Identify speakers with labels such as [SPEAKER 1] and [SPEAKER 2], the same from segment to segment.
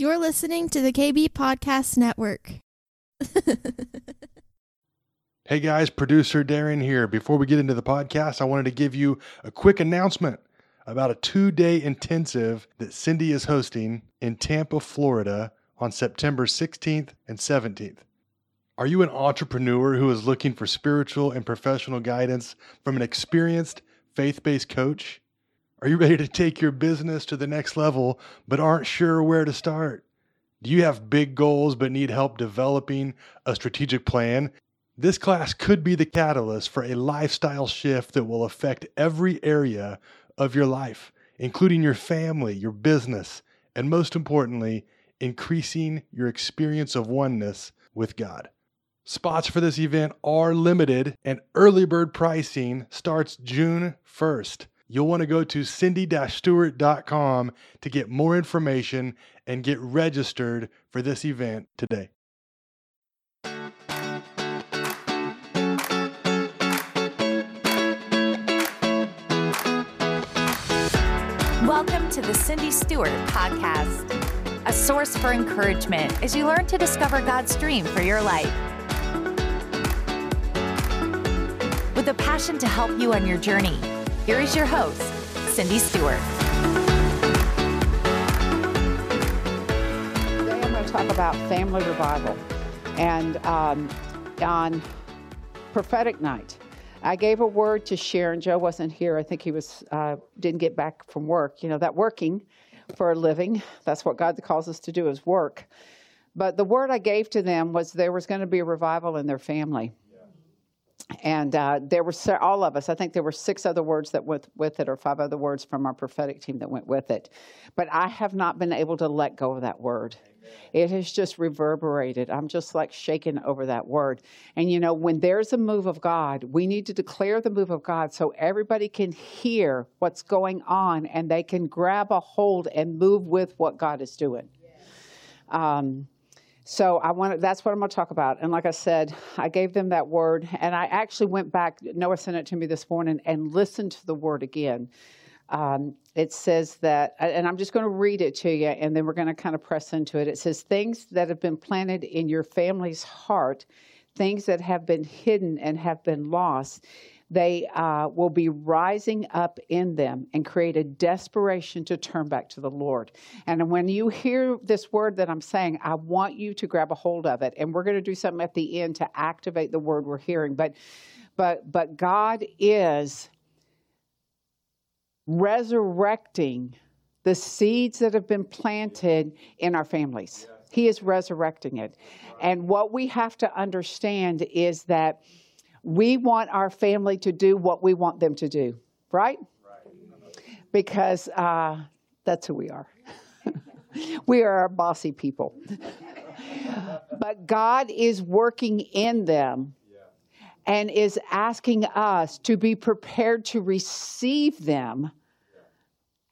[SPEAKER 1] You're listening to the KB Podcast Network.
[SPEAKER 2] Hey guys, producer Darren here. Before we get into the podcast, I wanted to give you a quick announcement about a two day intensive that Cindy is hosting in Tampa, Florida on September 16th and 17th. Are you an entrepreneur who is looking for spiritual and professional guidance from an experienced faith based coach? Are you ready to take your business to the next level but aren't sure where to start? Do you have big goals but need help developing a strategic plan? This class could be the catalyst for a lifestyle shift that will affect every area of your life, including your family, your business, and most importantly, increasing your experience of oneness with God. Spots for this event are limited and early bird pricing starts June 1st. You'll want to go to cindy-stewart.com to get more information and get registered for this event today.
[SPEAKER 3] Welcome to the Cindy Stewart Podcast, a source for encouragement as you learn to discover God's dream for your life. With a passion to help you on your journey, here is your host, Cindy Stewart.
[SPEAKER 4] Today I'm going to talk about family revival. And um, on prophetic night, I gave a word to Sharon. Joe wasn't here. I think he was uh, didn't get back from work. You know that working for a living. That's what God calls us to do is work. But the word I gave to them was there was going to be a revival in their family. And uh, there were all of us. I think there were six other words that went with it, or five other words from our prophetic team that went with it. But I have not been able to let go of that word. It has just reverberated. I'm just like shaken over that word. And you know, when there's a move of God, we need to declare the move of God so everybody can hear what's going on and they can grab a hold and move with what God is doing. Um, so I want that's what I'm going to talk about. And like I said, I gave them that word, and I actually went back. Noah sent it to me this morning and listened to the word again. Um, it says that, and I'm just going to read it to you, and then we're going to kind of press into it. It says, Things that have been planted in your family's heart, things that have been hidden and have been lost, they uh, will be rising up in them and create a desperation to turn back to the Lord. And when you hear this word that I'm saying, I want you to grab a hold of it. And we're going to do something at the end to activate the word we're hearing. But, but, but God is resurrecting the seeds that have been planted in our families. He is resurrecting it. And what we have to understand is that we want our family to do what we want them to do, right? Because uh, that's who we are. we are bossy people. but God is working in them and is asking us to be prepared to receive them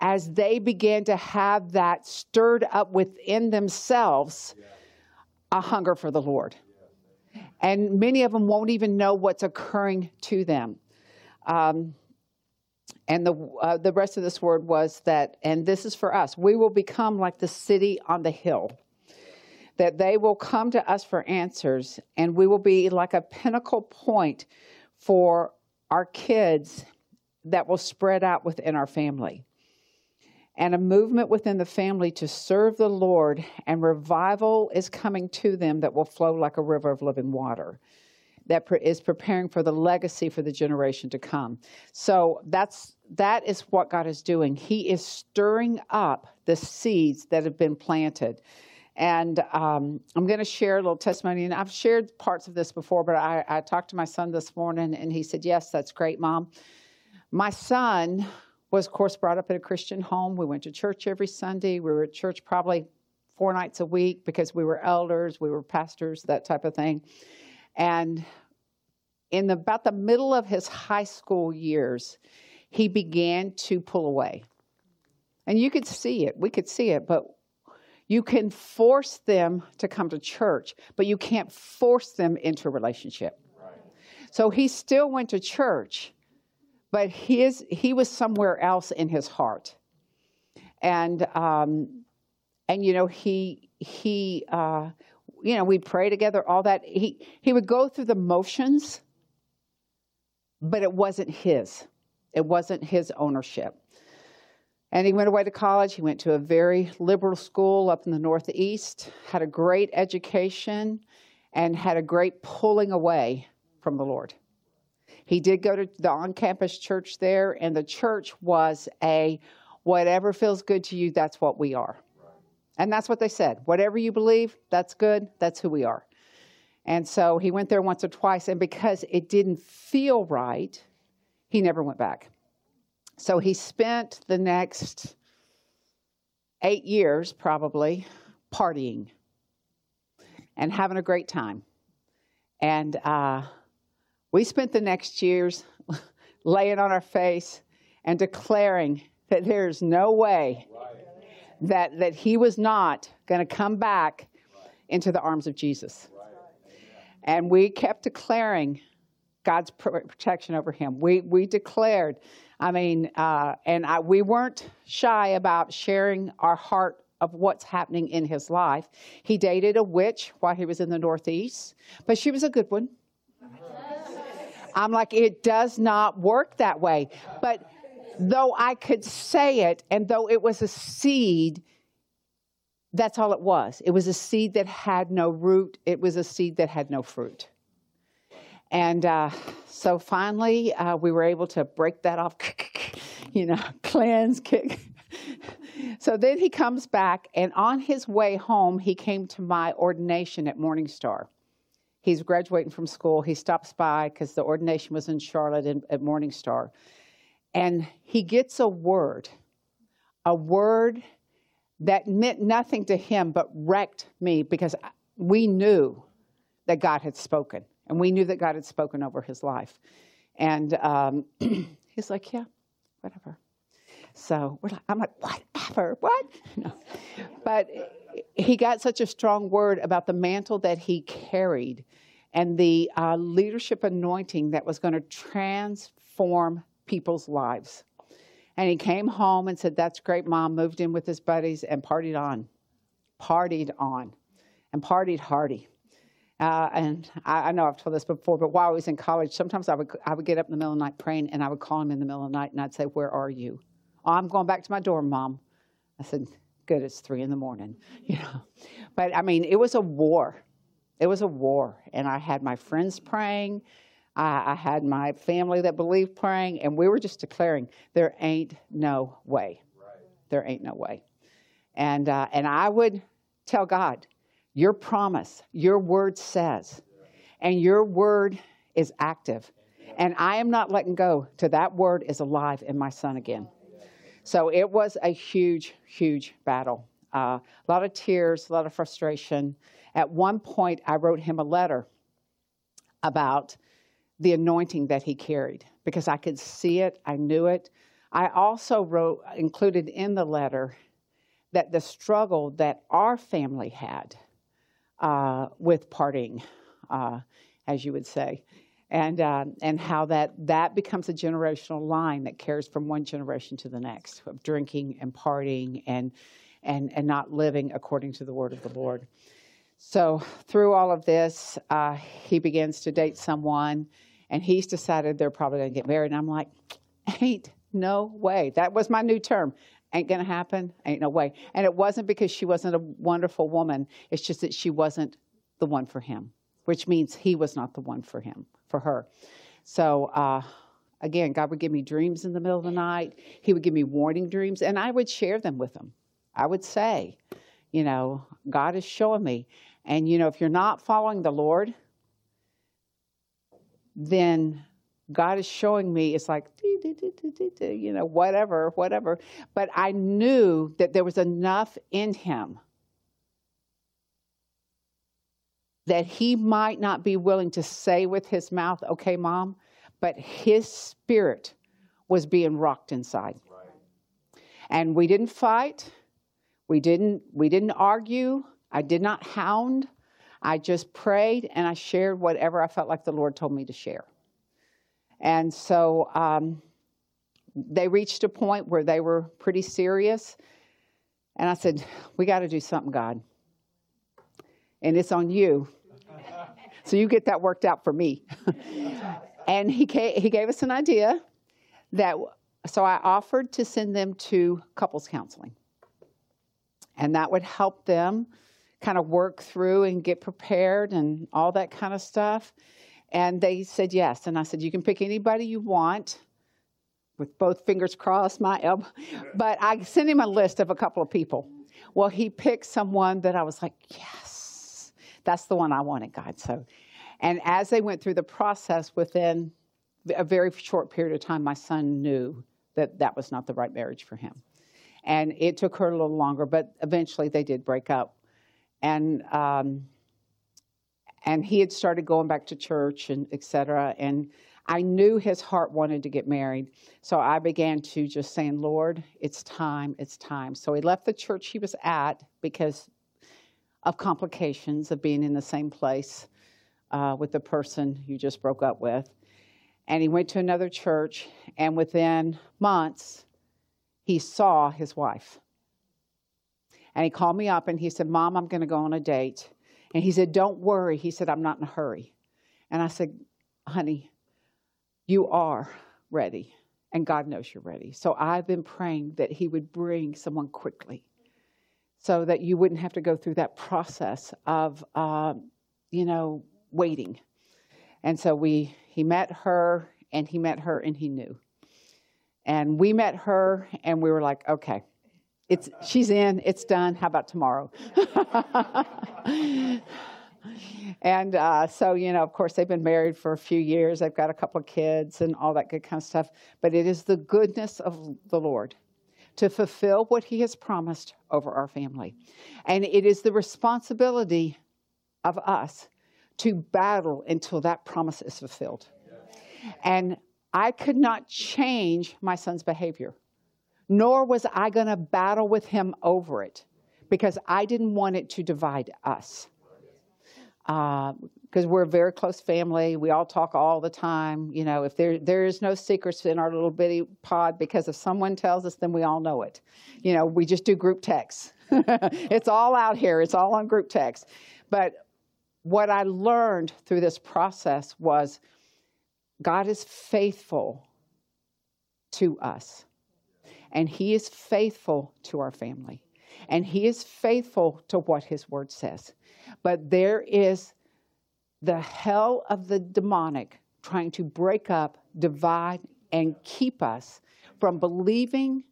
[SPEAKER 4] as they begin to have that stirred up within themselves a hunger for the Lord. And many of them won't even know what's occurring to them. Um, and the, uh, the rest of this word was that, and this is for us, we will become like the city on the hill. That they will come to us for answers, and we will be like a pinnacle point for our kids that will spread out within our family and a movement within the family to serve the Lord, and revival is coming to them that will flow like a river of living water that is preparing for the legacy for the generation to come. So that's that is what God is doing. He is stirring up the seeds that have been planted. And um, I'm going to share a little testimony. And I've shared parts of this before, but I, I talked to my son this morning, and he said, "Yes, that's great, mom." My son was, of course, brought up in a Christian home. We went to church every Sunday. We were at church probably four nights a week because we were elders, we were pastors, that type of thing. And in the, about the middle of his high school years, he began to pull away. And you could see it. We could see it, but you can force them to come to church, but you can't force them into a relationship. Right. So he still went to church, but his he was somewhere else in his heart. And um, and you know he he uh, you know we'd pray together all that. He he would go through the motions but it wasn't his. It wasn't his ownership. And he went away to college. He went to a very liberal school up in the northeast had a great education and had a great pulling away from the lord he did go to the on-campus church there and the church was a whatever feels good to you that's what we are and that's what they said. Whatever you believe, that's good. That's who we are. And so he went there once or twice, and because it didn't feel right, he never went back. So he spent the next eight years probably partying and having a great time. And uh, we spent the next years laying on our face and declaring that there's no way that, that he was not going to come back into the arms of Jesus. And we kept declaring God's protection over him. We, we declared, I mean, uh, and I, we weren't shy about sharing our heart of what's happening in his life. He dated a witch while he was in the Northeast, but she was a good one. I'm like, it does not work that way. But though I could say it, and though it was a seed, that's all it was. It was a seed that had no root, it was a seed that had no fruit. And uh, so finally, uh, we were able to break that off, you know, cleanse, kick. so then he comes back, and on his way home, he came to my ordination at Morning Star. He's graduating from school. He stops by because the ordination was in Charlotte in, at Morning Star. And he gets a word, a word that meant nothing to him but wrecked me because we knew that God had spoken and we knew that God had spoken over his life. And um, he's like, yeah, whatever. So like, I'm like, whatever, what? No. But he got such a strong word about the mantle that he carried and the uh, leadership anointing that was going to transform people's lives. And he came home and said, That's great, mom. Moved in with his buddies and partied on. Partied on. And partied hardy. Uh, and I, I, know I've told this before, but while I was in college, sometimes I would, I would get up in the middle of the night praying and I would call him in the middle of the night and I'd say, Where are you? Oh, I'm going back to my dorm, mom. I said, Good, it's three in the morning. You know. But I mean, it was a war. It was a war. And I had my friends praying. I, I had my family that believed praying, and we were just declaring there ain't no way. Right. There ain't no way. And, uh, and I would tell God, Your promise, your word says, and your word is active. And I am not letting go till that word is alive in my son again. So it was a huge, huge battle. Uh, a lot of tears, a lot of frustration. At one point, I wrote him a letter about the anointing that he carried because I could see it, I knew it. I also wrote, included in the letter, that the struggle that our family had uh, with parting, uh, as you would say, and uh, and how that that becomes a generational line that carries from one generation to the next of drinking and partying and and and not living according to the word of the Lord. So through all of this, uh, he begins to date someone and he's decided they're probably going to get married. And I'm like, ain't no way. That was my new term. Ain't going to happen. Ain't no way. And it wasn't because she wasn't a wonderful woman. It's just that she wasn't the one for him, which means he was not the one for him, for her. So, uh, again, God would give me dreams in the middle of the night. He would give me warning dreams, and I would share them with him. I would say, you know, God is showing me. And, you know, if you're not following the Lord, then God is showing me it's like, you know, whatever, whatever. But I knew that there was enough in him that he might not be willing to say with his mouth, okay, mom, but his spirit was being rocked inside. Right. And we didn't fight. We didn't we didn't argue. I did not hound. I just prayed and I shared whatever I felt like the Lord told me to share. And so um, they reached a point where they were pretty serious. And I said, We got to do something, God. And it's on you. So you get that worked out for me. and he, came, he gave us an idea that, so I offered to send them to couples counseling. And that would help them kind of work through and get prepared and all that kind of stuff. And they said yes. And I said, You can pick anybody you want with both fingers crossed, my elbow. But I sent him a list of a couple of people. Well, he picked someone that I was like, Yes, that's the one I wanted, God. So, and as they went through the process within a very short period of time, my son knew that that was not the right marriage for him. And it took her a little longer, but eventually they did break up. And, um, and he had started going back to church and et cetera. And I knew his heart wanted to get married. So I began to just saying, Lord, it's time, it's time. So he left the church he was at because of complications of being in the same place uh, with the person you just broke up with. And he went to another church, and within months, he saw his wife. And he called me up and he said, Mom, I'm going to go on a date. And he said, Don't worry. He said, I'm not in a hurry. And I said, Honey, you are ready. And God knows you're ready. So I've been praying that He would bring someone quickly so that you wouldn't have to go through that process of, uh, you know, waiting. And so we, he met her and he met her and he knew. And we met her and we were like, okay, it's she's in, it's done. How about tomorrow? and uh, so, you know, of course, they've been married for a few years. They've got a couple of kids and all that good kind of stuff. But it is the goodness of the Lord to fulfill what He has promised over our family. And it is the responsibility of us to battle until that promise is fulfilled. And I could not change my son's behavior, nor was I going to battle with him over it because I didn't want it to divide us. Uh, Because we're a very close family, we all talk all the time. You know, if there there is no secrets in our little bitty pod, because if someone tells us, then we all know it. You know, we just do group texts. it's all out here. It's all on group text. But what I learned through this process was God is faithful to us, and He is faithful to our family, and He is faithful to what His word says. But there is the hell of the demonic trying to break up, divide, and keep us from believing,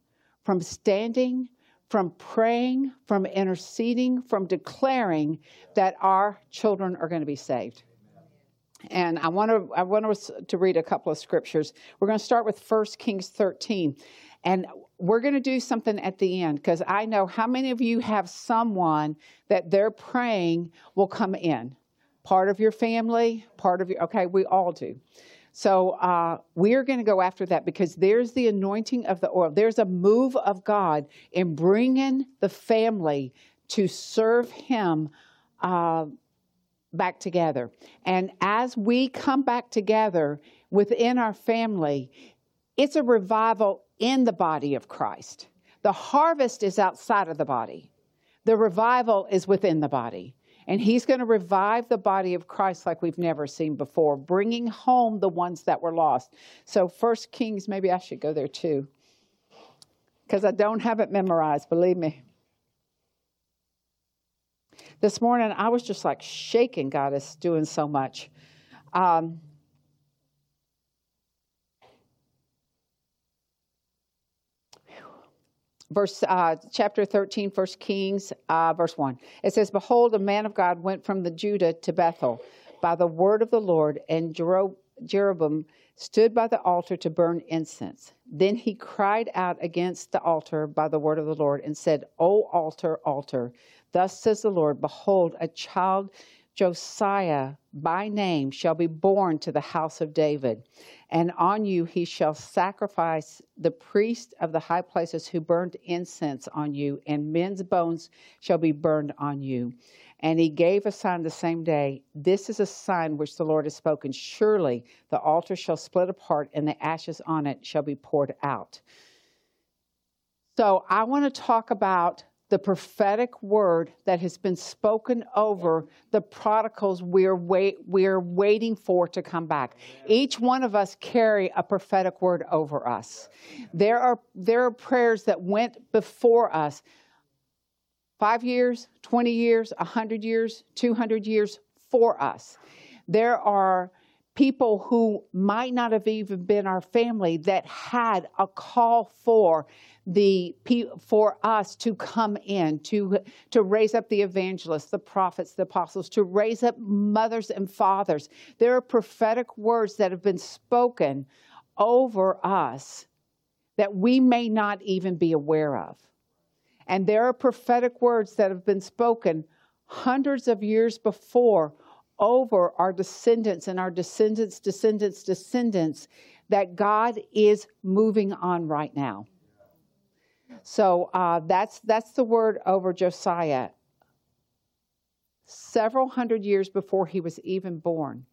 [SPEAKER 4] from standing, from praying, from interceding, from declaring that our children are going to be saved. And I want to I want us to read a couple of scriptures. We're going to start with 1 Kings 13. And we're going to do something at the end because I know how many of you have someone that they're praying will come in. Part of your family, part of your, okay, we all do. So uh, we are going to go after that because there's the anointing of the oil. There's a move of God in bringing the family to serve Him uh, back together. And as we come back together within our family, it's a revival in the body of Christ. The harvest is outside of the body. The revival is within the body. And he's going to revive the body of Christ like we've never seen before, bringing home the ones that were lost. So, First Kings, maybe I should go there too, because I don't have it memorized, believe me. This morning, I was just like shaking. God is doing so much. Um, verse uh, chapter 13 first kings uh, verse 1 it says behold a man of god went from the judah to bethel by the word of the lord and jeroboam stood by the altar to burn incense. Then he cried out against the altar by the word of the lord and said o altar altar thus says the lord behold a child Josiah by name shall be born to the house of David, and on you he shall sacrifice the priest of the high places who burned incense on you, and men's bones shall be burned on you. And he gave a sign the same day. This is a sign which the Lord has spoken. Surely the altar shall split apart, and the ashes on it shall be poured out. So I want to talk about the prophetic word that has been spoken over the prodigals we're, wait, we're waiting for to come back. Each one of us carry a prophetic word over us. There are, there are prayers that went before us five years, 20 years, 100 years, 200 years for us. There are people who might not have even been our family that had a call for the for us to come in to to raise up the evangelists the prophets the apostles to raise up mothers and fathers. There are prophetic words that have been spoken over us that we may not even be aware of. And there are prophetic words that have been spoken hundreds of years before over our descendants and our descendants descendants descendants that God is moving on right now so uh, that's that's the word over Josiah. Several hundred years before he was even born,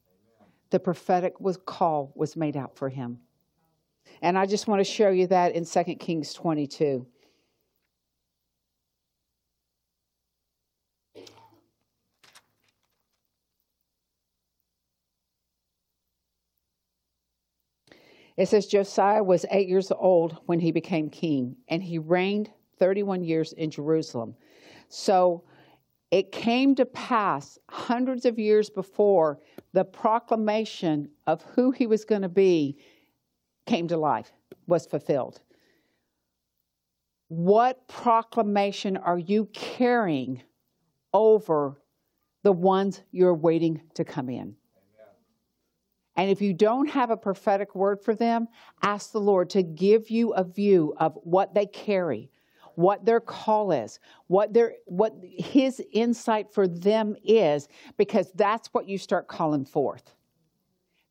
[SPEAKER 4] the prophetic was call was made out for him. And I just want to show you that in 2 Kings 22. It says Josiah was eight years old when he became king, and he reigned 31 years in Jerusalem. So it came to pass hundreds of years before the proclamation of who he was going to be came to life, was fulfilled. What proclamation are you carrying over the ones you're waiting to come in? And if you don't have a prophetic word for them, ask the Lord to give you a view of what they carry, what their call is, what their what his insight for them is because that's what you start calling forth.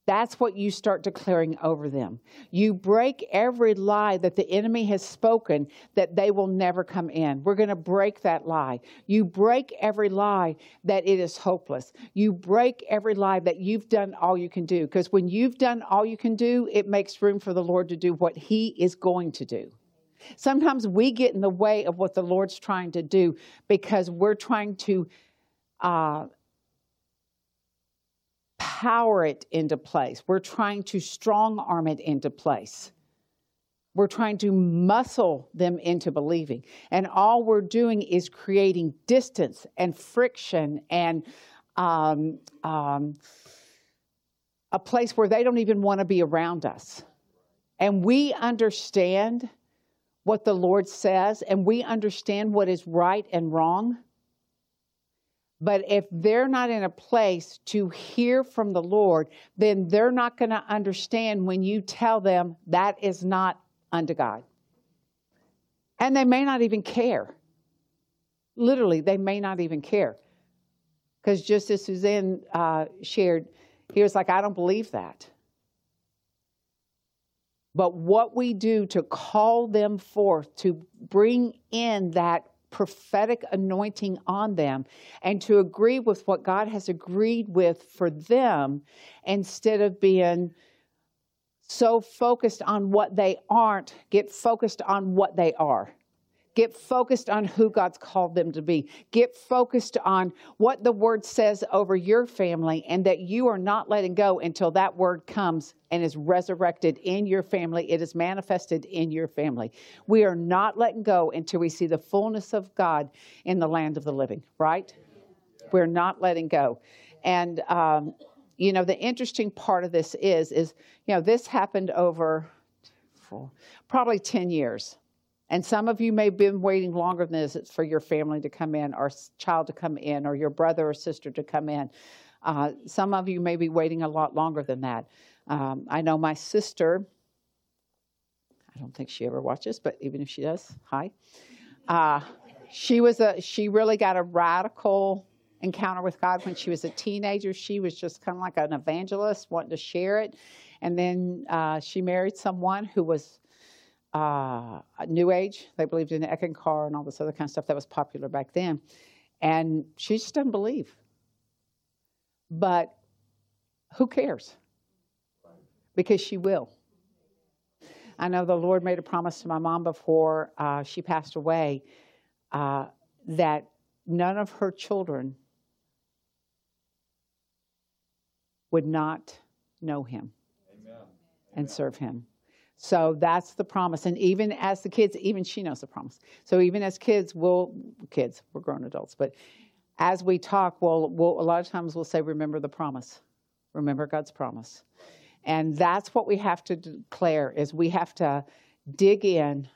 [SPEAKER 4] That's what you start declaring over them. You break every lie that the enemy has spoken that they will never come in. We're going to break that lie. You break every lie that it is hopeless. You break every lie that you've done all you can do. Because when you've done all you can do, it makes room for the Lord to do what He is going to do. Sometimes we get in the way of what the Lord's trying to do because we're trying to. Uh, power it into place. We're trying to strong arm it into place. We're trying to muscle them into believing. And all we're doing is creating distance and friction and um, um, a place where they don't even want to be around us. And we understand what the Lord says and we understand what is right and wrong. But if they're not in a place to hear from the Lord, then they're not going to understand when you tell them that is not unto God. And they may not even care. Literally, they may not even care. Because just as Suzanne uh, shared, he was like, I don't believe that. But what we do to call them forth, to bring in that prophetic anointing on them and to agree with what God has agreed with for them instead of being so focused on what they aren't, get focused on what they are. Get focused on who God's called them to be. Get focused on what the word says over your family and that you are not letting go until that word comes and is resurrected in your family. It is manifested in your family. We are not letting go until we see the fullness of God in the land of the living, right? We're not letting go. And, um, you know, the interesting part of this is, is, you know, this happened over probably 10 years and some of you may have been waiting longer than this for your family to come in, or child to come in, or your brother or sister to come in. Uh, some of you may be waiting a lot longer than that. Um, I know my sister, I don't think she ever watches, but even if she does, hi. Uh, she was a she really got a radical encounter with God when she was a teenager. She was just kind of like an evangelist, wanting to share it, and then uh, she married someone who was uh, New Age. They believed in Eckankar and all this other kind of stuff that was popular back then. And she just doesn't believe. But who cares? Because she will. I know the Lord made a promise to my mom before uh, she passed away uh, that none of her children would not know him and serve him. So that's the promise. And even as the kids, even she knows the promise. So even as kids, we'll, kids, we're grown adults, but as we talk, we'll, we'll a lot of times we'll say, remember the promise. Remember God's promise. And that's what we have to declare is we have to dig in,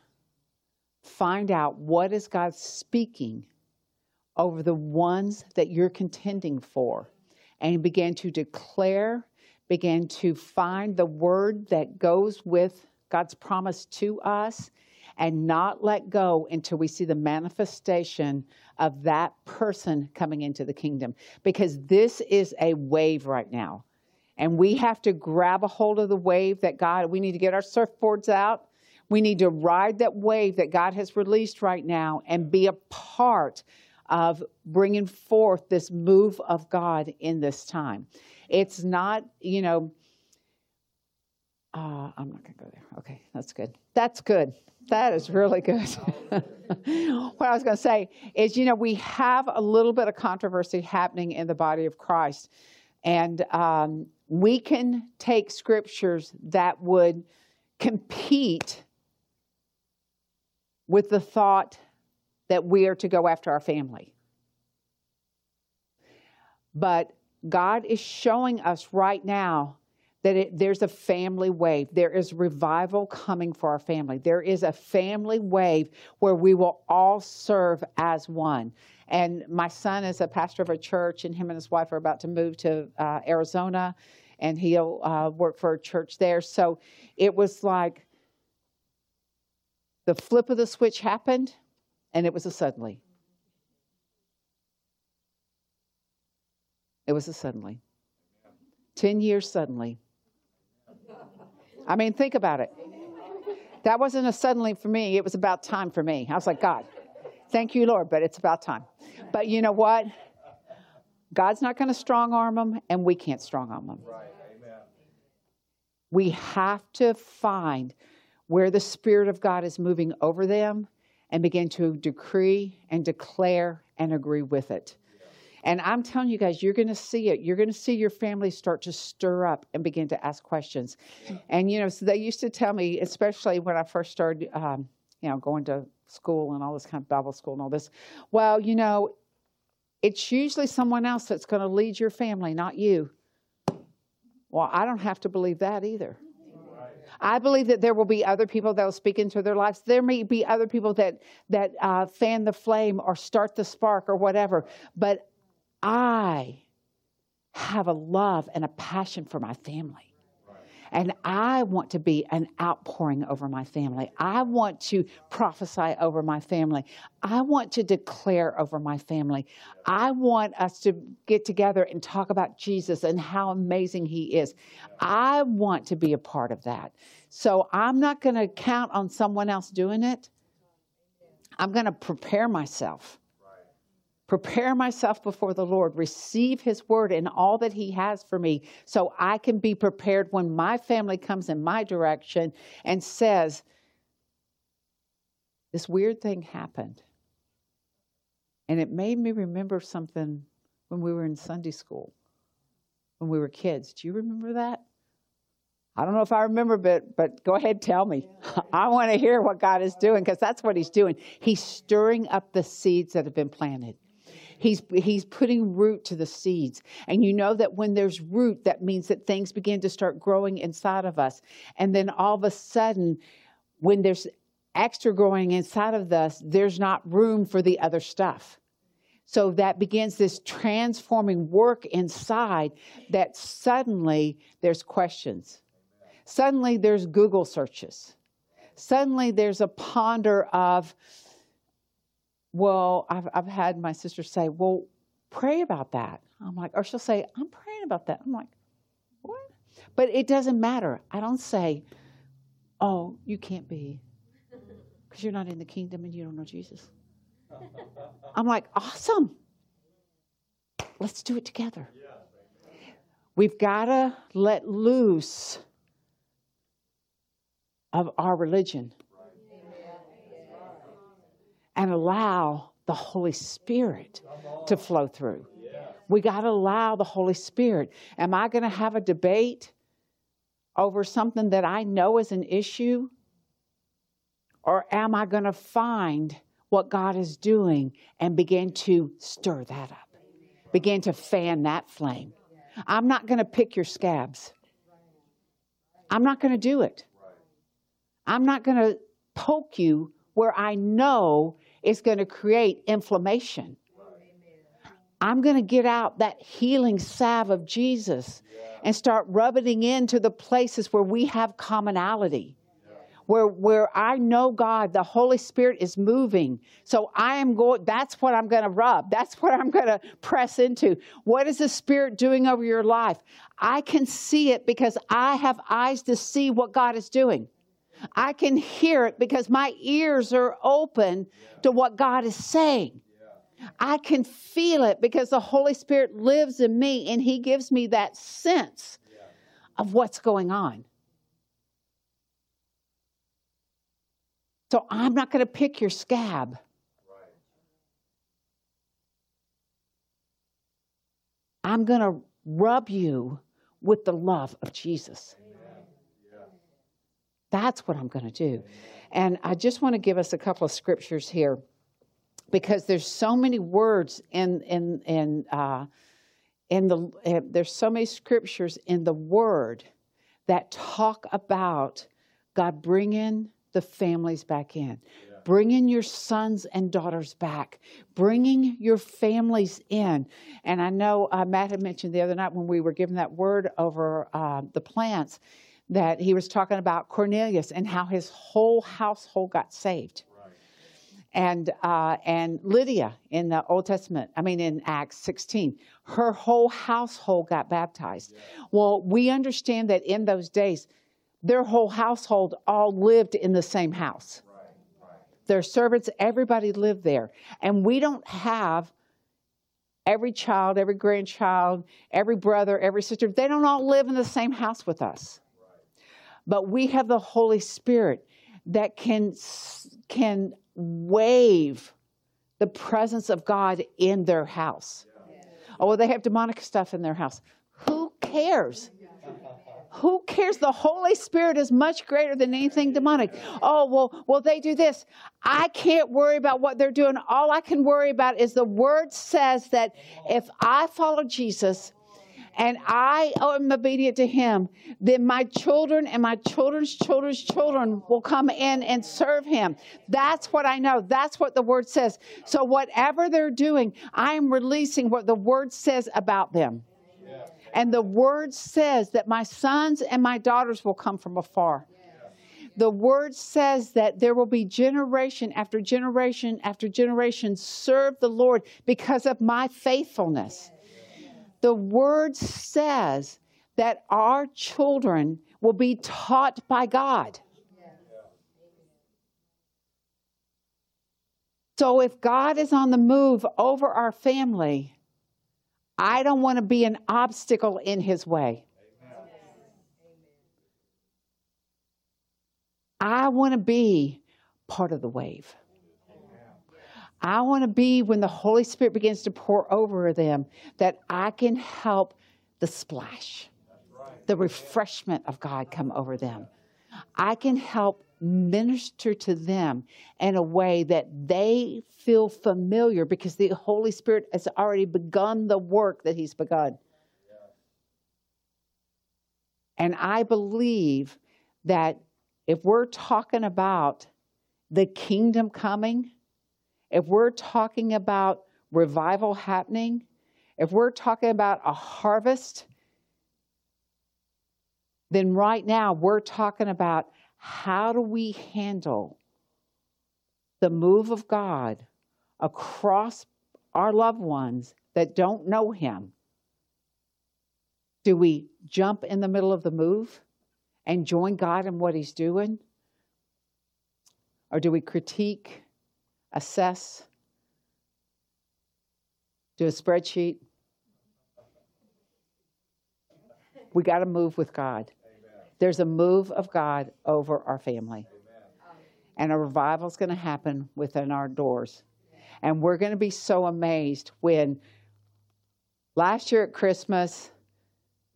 [SPEAKER 4] find out what is God speaking over the ones that you're contending for and begin to declare, begin to find the word that goes with God's promise to us and not let go until we see the manifestation of that person coming into the kingdom. Because this is a wave right now. And we have to grab a hold of the wave that God, we need to get our surfboards out. We need to ride that wave that God has released right now and be a part of bringing forth this move of God in this time. It's not, you know, uh, I'm not going to go there. Okay, that's good. That's good. That is really good. what I was going to say is, you know, we have a little bit of controversy happening in the body of Christ. And um, we can take scriptures that would compete with the thought that we are to go after our family. But God is showing us right now that it, there's a family wave. There is revival coming for our family. There is a family wave where we will all serve as one. And my son is a pastor of a church, and him and his wife are about to move to uh, Arizona, and he'll uh, work for a church there. So it was like the flip of the switch happened, and it was a suddenly. It was a suddenly. 10 years suddenly. I mean, think about it. That wasn't a suddenly for me, it was about time for me. I was like, God, thank you, Lord, but it's about time. But you know what? God's not going to strong arm them, and we can't strong arm them. Right. Amen. We have to find where the Spirit of God is moving over them and begin to decree and declare and agree with it. And I'm telling you guys, you're going to see it. You're going to see your family start to stir up and begin to ask questions. And, you know, so they used to tell me, especially when I first started, um, you know, going to school and all this kind of Bible school and all this, well, you know, it's usually someone else that's going to lead your family, not you. Well, I don't have to believe that either. I believe that there will be other people that will speak into their lives. There may be other people that that uh, fan the flame or start the spark or whatever. But I have a love and a passion for my family. And I want to be an outpouring over my family. I want to prophesy over my family. I want to declare over my family. I want us to get together and talk about Jesus and how amazing he is. I want to be a part of that. So I'm not going to count on someone else doing it. I'm going to prepare myself prepare myself before the Lord, receive His word and all that He has for me, so I can be prepared when my family comes in my direction and says, This weird thing happened. And it made me remember something when we were in Sunday school, when we were kids. Do you remember that? I don't know if I remember, but but go ahead, tell me. I want to hear what God is doing because that's what He's doing. He's stirring up the seeds that have been planted. He's, he's putting root to the seeds. And you know that when there's root, that means that things begin to start growing inside of us. And then all of a sudden, when there's extra growing inside of us, there's not room for the other stuff. So that begins this transforming work inside that suddenly there's questions. Suddenly there's Google searches. Suddenly there's a ponder of, well, I've, I've had my sister say, well, pray about that. I'm like, or she'll say, I'm praying about that. I'm like, what? But it doesn't matter. I don't say, oh, you can't be because you're not in the kingdom and you don't know Jesus. I'm like, awesome. Let's do it together. We've got to let loose of our religion and allow the Holy Spirit to flow through. We got to allow the Holy Spirit. Am I going to have a debate over something that I know is an issue? Or am I going to find what God is doing and begin to stir that up? Begin to fan that flame. I'm not going to pick your scabs. I'm not going to do it. I'm not going to poke you where I know it's going to create inflammation. I'm going to get out that healing salve of Jesus and start rubbing into the places where we have commonality. Where, where I know God, the Holy Spirit is moving. So I am going, that's what I'm going to rub. That's what I'm going to press into. What is the Spirit doing over your life? I can see it because I have eyes to see what God is doing. I can hear it because my ears are open to what God is saying. I can feel it because the Holy Spirit lives in me and He gives me that sense of what's going on. So I'm not going to pick your scab. I'm going to rub you with the love of Jesus. That's what I'm going to do. And I just want to give us a couple of scriptures here because there's so many words in in in uh, in the uh, there's so many scriptures in the Word that talk about God bringing the families back in. Yeah. Bringing your sons and daughters back, bringing your families in. And I know uh, Matt had mentioned the other night when we were given that word over uh, the plants that he was talking about Cornelius and how his whole household got saved and uh, and Lydia in the Old Testament, I mean in Acts 16, her whole household got baptized. Yeah. Well, we understand that in those days, their whole household all lived in the same house. Right, right. Their servants, everybody lived there, and we don't have every child, every grandchild, every brother, every sister. They don't all live in the same house with us. But we have the Holy Spirit that can can wave the presence of God in their house. Oh, well, they have demonic stuff in their house. Who cares? Who cares? The Holy Spirit is much greater than anything demonic. Oh, well, well, they do this. I can't worry about what they're doing. All I can worry about is the word says that if I follow Jesus, and I am obedient to him, then my children and my children's children's children will come in and serve him. That's what I know. That's what the word says. So whatever they're doing, I am releasing what the word says about them. And the word says that my sons and my daughters will come from afar. The word says that there will be generation after generation after generation serve the Lord because of my faithfulness the word says that our children will be taught by God. So if God is on the move over our family, I don't want to be an obstacle in his way. I want to be part of the wave. I want to be when the Holy Spirit begins to pour over them that I can help the splash, the refreshment of God come over them. I can help minister to them in a way that they feel familiar because the Holy Spirit has already begun the work that He's begun. And I believe that if we're talking about the kingdom coming, if we're talking about revival happening, if we're talking about a harvest, then right now we're talking about how do we handle the move of God across our loved ones that don't know Him? Do we jump in the middle of the move and join God in what He's doing? Or do we critique assess, do a spreadsheet. We got to move with God. There's a move of God over our family. and a revival is going to happen within our doors. And we're going to be so amazed when last year at Christmas,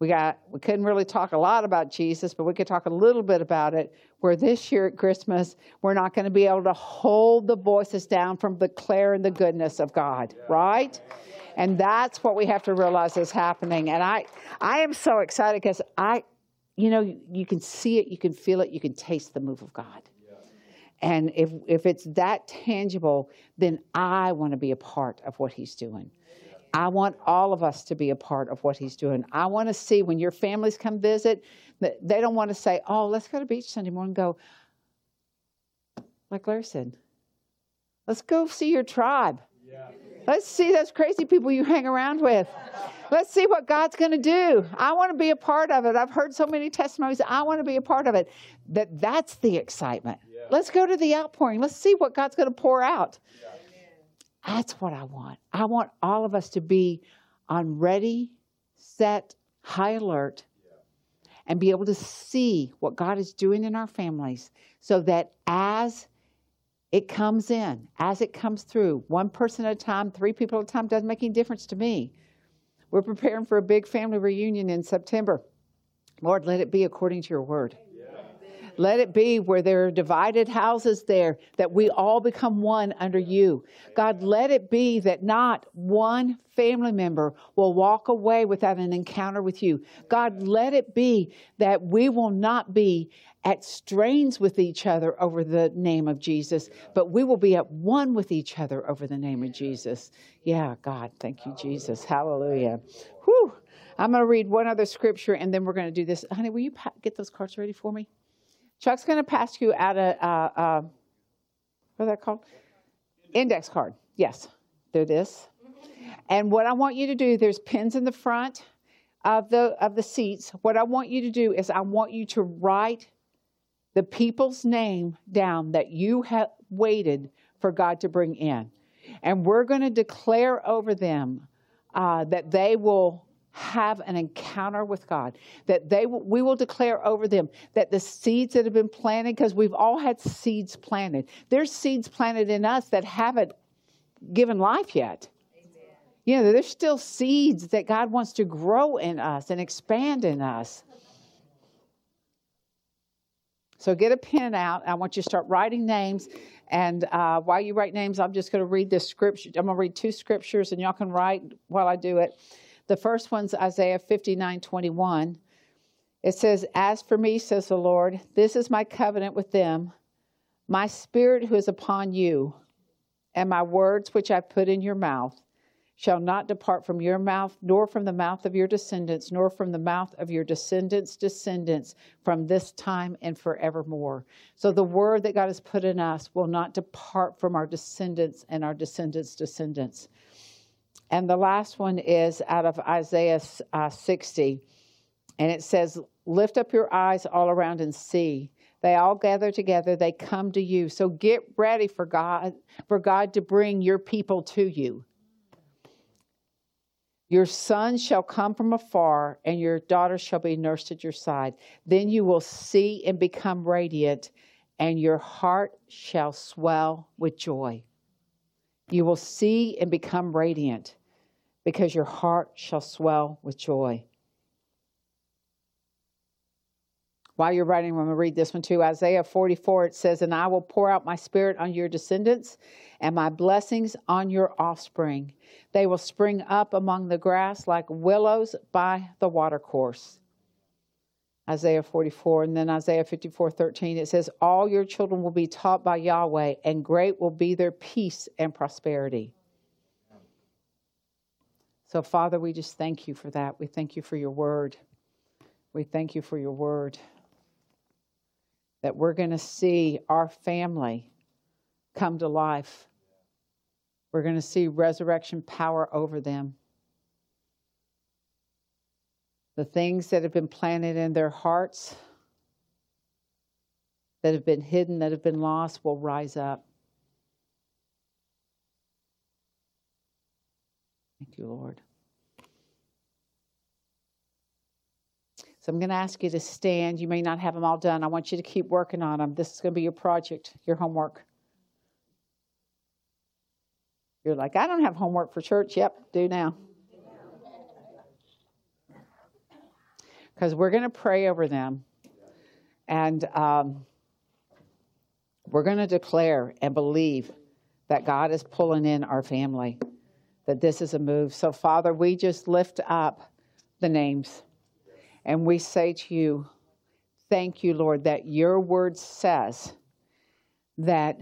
[SPEAKER 4] we got we couldn't really talk a lot about Jesus, but we could talk a little bit about it. Where this year at Christmas, we're not going to be able to hold the voices down from declaring the goodness of God, right? And that's what we have to realize is happening. And I I am so excited because I you know, you can see it, you can feel it, you can taste the move of God. And if if it's that tangible, then I want to be a part of what he's doing. I want all of us to be a part of what he's doing. I want to see when your families come visit, that they don't want to say, oh, let's go to beach Sunday morning go, like Larry said, let's go see your tribe. Yeah. Let's see those crazy people you hang around with. Let's see what God's going to do. I want to be a part of it. I've heard so many testimonies. I want to be a part of it. That that's the excitement. Yeah. Let's go to the outpouring. Let's see what God's going to pour out. Yeah. That's what I want. I want all of us to be on ready, set, high alert, and be able to see what God is doing in our families so that as it comes in, as it comes through, one person at a time, three people at a time, doesn't make any difference to me. We're preparing for a big family reunion in September. Lord, let it be according to your word. Let it be where there are divided houses there, that we all become one under you. God, let it be that not one family member will walk away without an encounter with you. God, let it be that we will not be at strains with each other over the name of Jesus, but we will be at one with each other over the name of Jesus. Yeah, God, thank you, Jesus. Hallelujah. Whew. I'm going to read one other scripture and then we're going to do this. Honey, will you get those cards ready for me? Chuck's going to pass you out a, uh, uh, what's that called? Index card. Yes, they're this. And what I want you to do, there's pins in the front of the of the seats. What I want you to do is I want you to write the people's name down that you have waited for God to bring in. And we're going to declare over them uh, that they will have an encounter with God. That they we will declare over them that the seeds that have been planted, because we've all had seeds planted. There's seeds planted in us that haven't given life yet. Amen. You know, there's still seeds that God wants to grow in us and expand in us. So get a pen out. I want you to start writing names. And uh, while you write names, I'm just going to read this scripture. I'm going to read two scriptures, and y'all can write while I do it. The first one's Isaiah 59 21. It says, As for me, says the Lord, this is my covenant with them, my spirit who is upon you, and my words which I put in your mouth shall not depart from your mouth, nor from the mouth of your descendants, nor from the mouth of your descendants' descendants from this time and forevermore. So the word that God has put in us will not depart from our descendants and our descendants' descendants. And the last one is out of Isaiah uh, 60. And it says, Lift up your eyes all around and see. They all gather together, they come to you. So get ready for God, for God to bring your people to you. Your son shall come from afar, and your daughter shall be nursed at your side. Then you will see and become radiant, and your heart shall swell with joy. You will see and become radiant because your heart shall swell with joy. While you're writing, I'm going to read this one too. Isaiah 44, it says, And I will pour out my spirit on your descendants and my blessings on your offspring. They will spring up among the grass like willows by the watercourse. Isaiah 44, and then Isaiah 54, 13, it says, All your children will be taught by Yahweh, and great will be their peace and prosperity. So, Father, we just thank you for that. We thank you for your word. We thank you for your word. That we're going to see our family come to life. We're going to see resurrection power over them. The things that have been planted in their hearts, that have been hidden, that have been lost, will rise up. Thank you, Lord. So I'm going to ask you to stand. You may not have them all done. I want you to keep working on them. This is going to be your project, your homework. You're like, I don't have homework for church. Yep, do now. Because we're going to pray over them. And um, we're going to declare and believe that God is pulling in our family, that this is a move. So, Father, we just lift up the names and we say to you, Thank you, Lord, that your word says that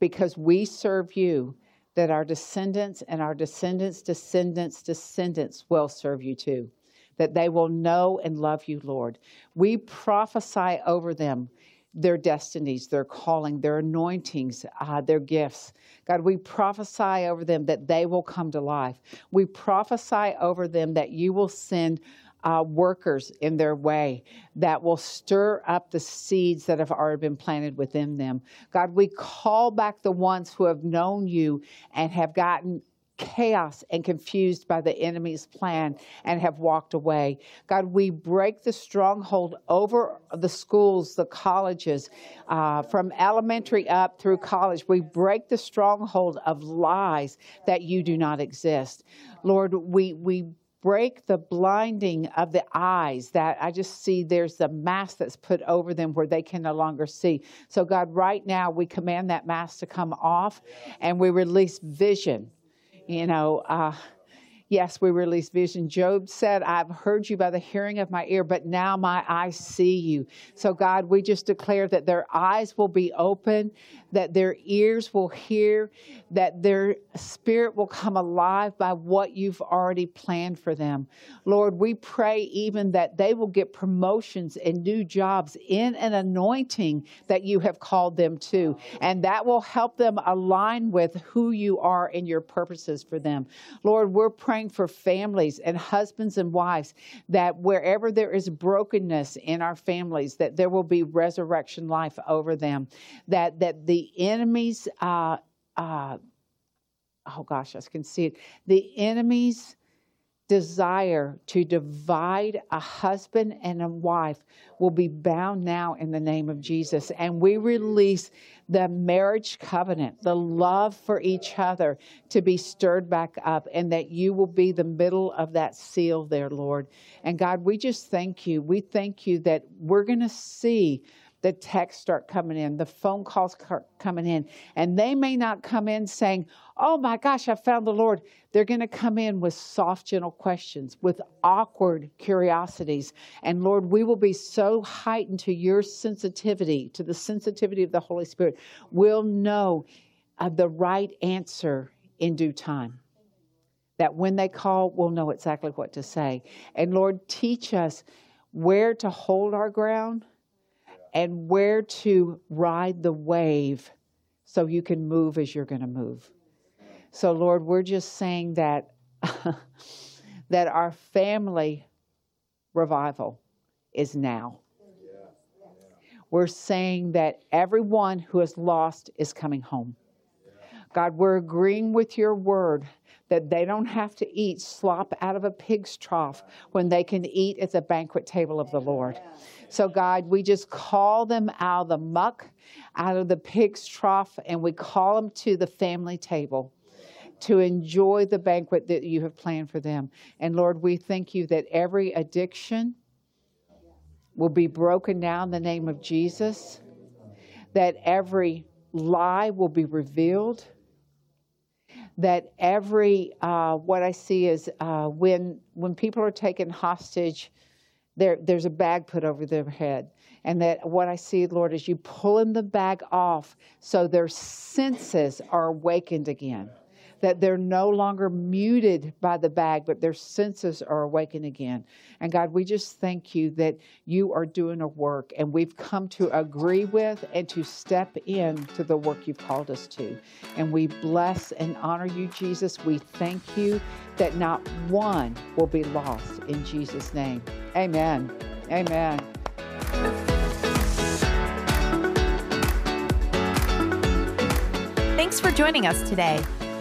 [SPEAKER 4] because we serve you, that our descendants and our descendants' descendants' descendants will serve you too, that they will know and love you, Lord. We prophesy over them their destinies, their calling, their anointings, uh, their gifts. God, we prophesy over them that they will come to life. We prophesy over them that you will send uh, workers in their way that will stir up the seeds that have already been planted within them. God, we call back the ones who have known you and have gotten chaos and confused by the enemy's plan and have walked away. God, we break the stronghold over the schools, the colleges, uh, from elementary up through college. We break the stronghold of lies that you do not exist. Lord, we, we break the blinding of the eyes that I just see there's the mask that's put over them where they can no longer see. So, God, right now we command that mask to come off and we release vision. You know, uh, Yes, we release vision. Job said, I've heard you by the hearing of my ear, but now my eyes see you. So, God, we just declare that their eyes will be open, that their ears will hear, that their spirit will come alive by what you've already planned for them. Lord, we pray even that they will get promotions and new jobs in an anointing that you have called them to, and that will help them align with who you are and your purposes for them. Lord, we're praying for families and husbands and wives that wherever there is brokenness in our families, that there will be resurrection life over them. That that the enemies, uh, uh, oh gosh, I can see it. The enemies desire to divide a husband and a wife will be bound now in the name of Jesus. And we release the marriage covenant, the love for each other to be stirred back up, and that you will be the middle of that seal there, Lord. And God, we just thank you. We thank you that we're going to see the texts start coming in, the phone calls coming in, and they may not come in saying, Oh my gosh, I found the Lord. They're going to come in with soft, gentle questions, with awkward curiosities. And Lord, we will be so heightened to your sensitivity, to the sensitivity of the Holy Spirit. We'll know uh, the right answer in due time. That when they call, we'll know exactly what to say. And Lord, teach us where to hold our ground and where to ride the wave so you can move as you're going to move. So Lord, we're just saying that that our family revival is now. We're saying that everyone who is lost is coming home. God, we're agreeing with your word that they don't have to eat slop out of a pig's trough when they can eat at the banquet table of the Lord. So, God, we just call them out of the muck, out of the pig's trough, and we call them to the family table to enjoy the banquet that you have planned for them. And Lord, we thank you that every addiction will be broken down in the name of Jesus, that every lie will be revealed that every uh, what I see is uh, when when people are taken hostage, there there's a bag put over their head, and that what I see, Lord, is you pulling the bag off so their senses are awakened again that they're no longer muted by the bag, but their senses are awakened again. And God, we just thank you that you are doing a work and we've come to agree with and to step in to the work you've called us to. And we bless and honor you, Jesus. We thank you that not one will be lost in Jesus' name. Amen. Amen.
[SPEAKER 3] Thanks for joining us today.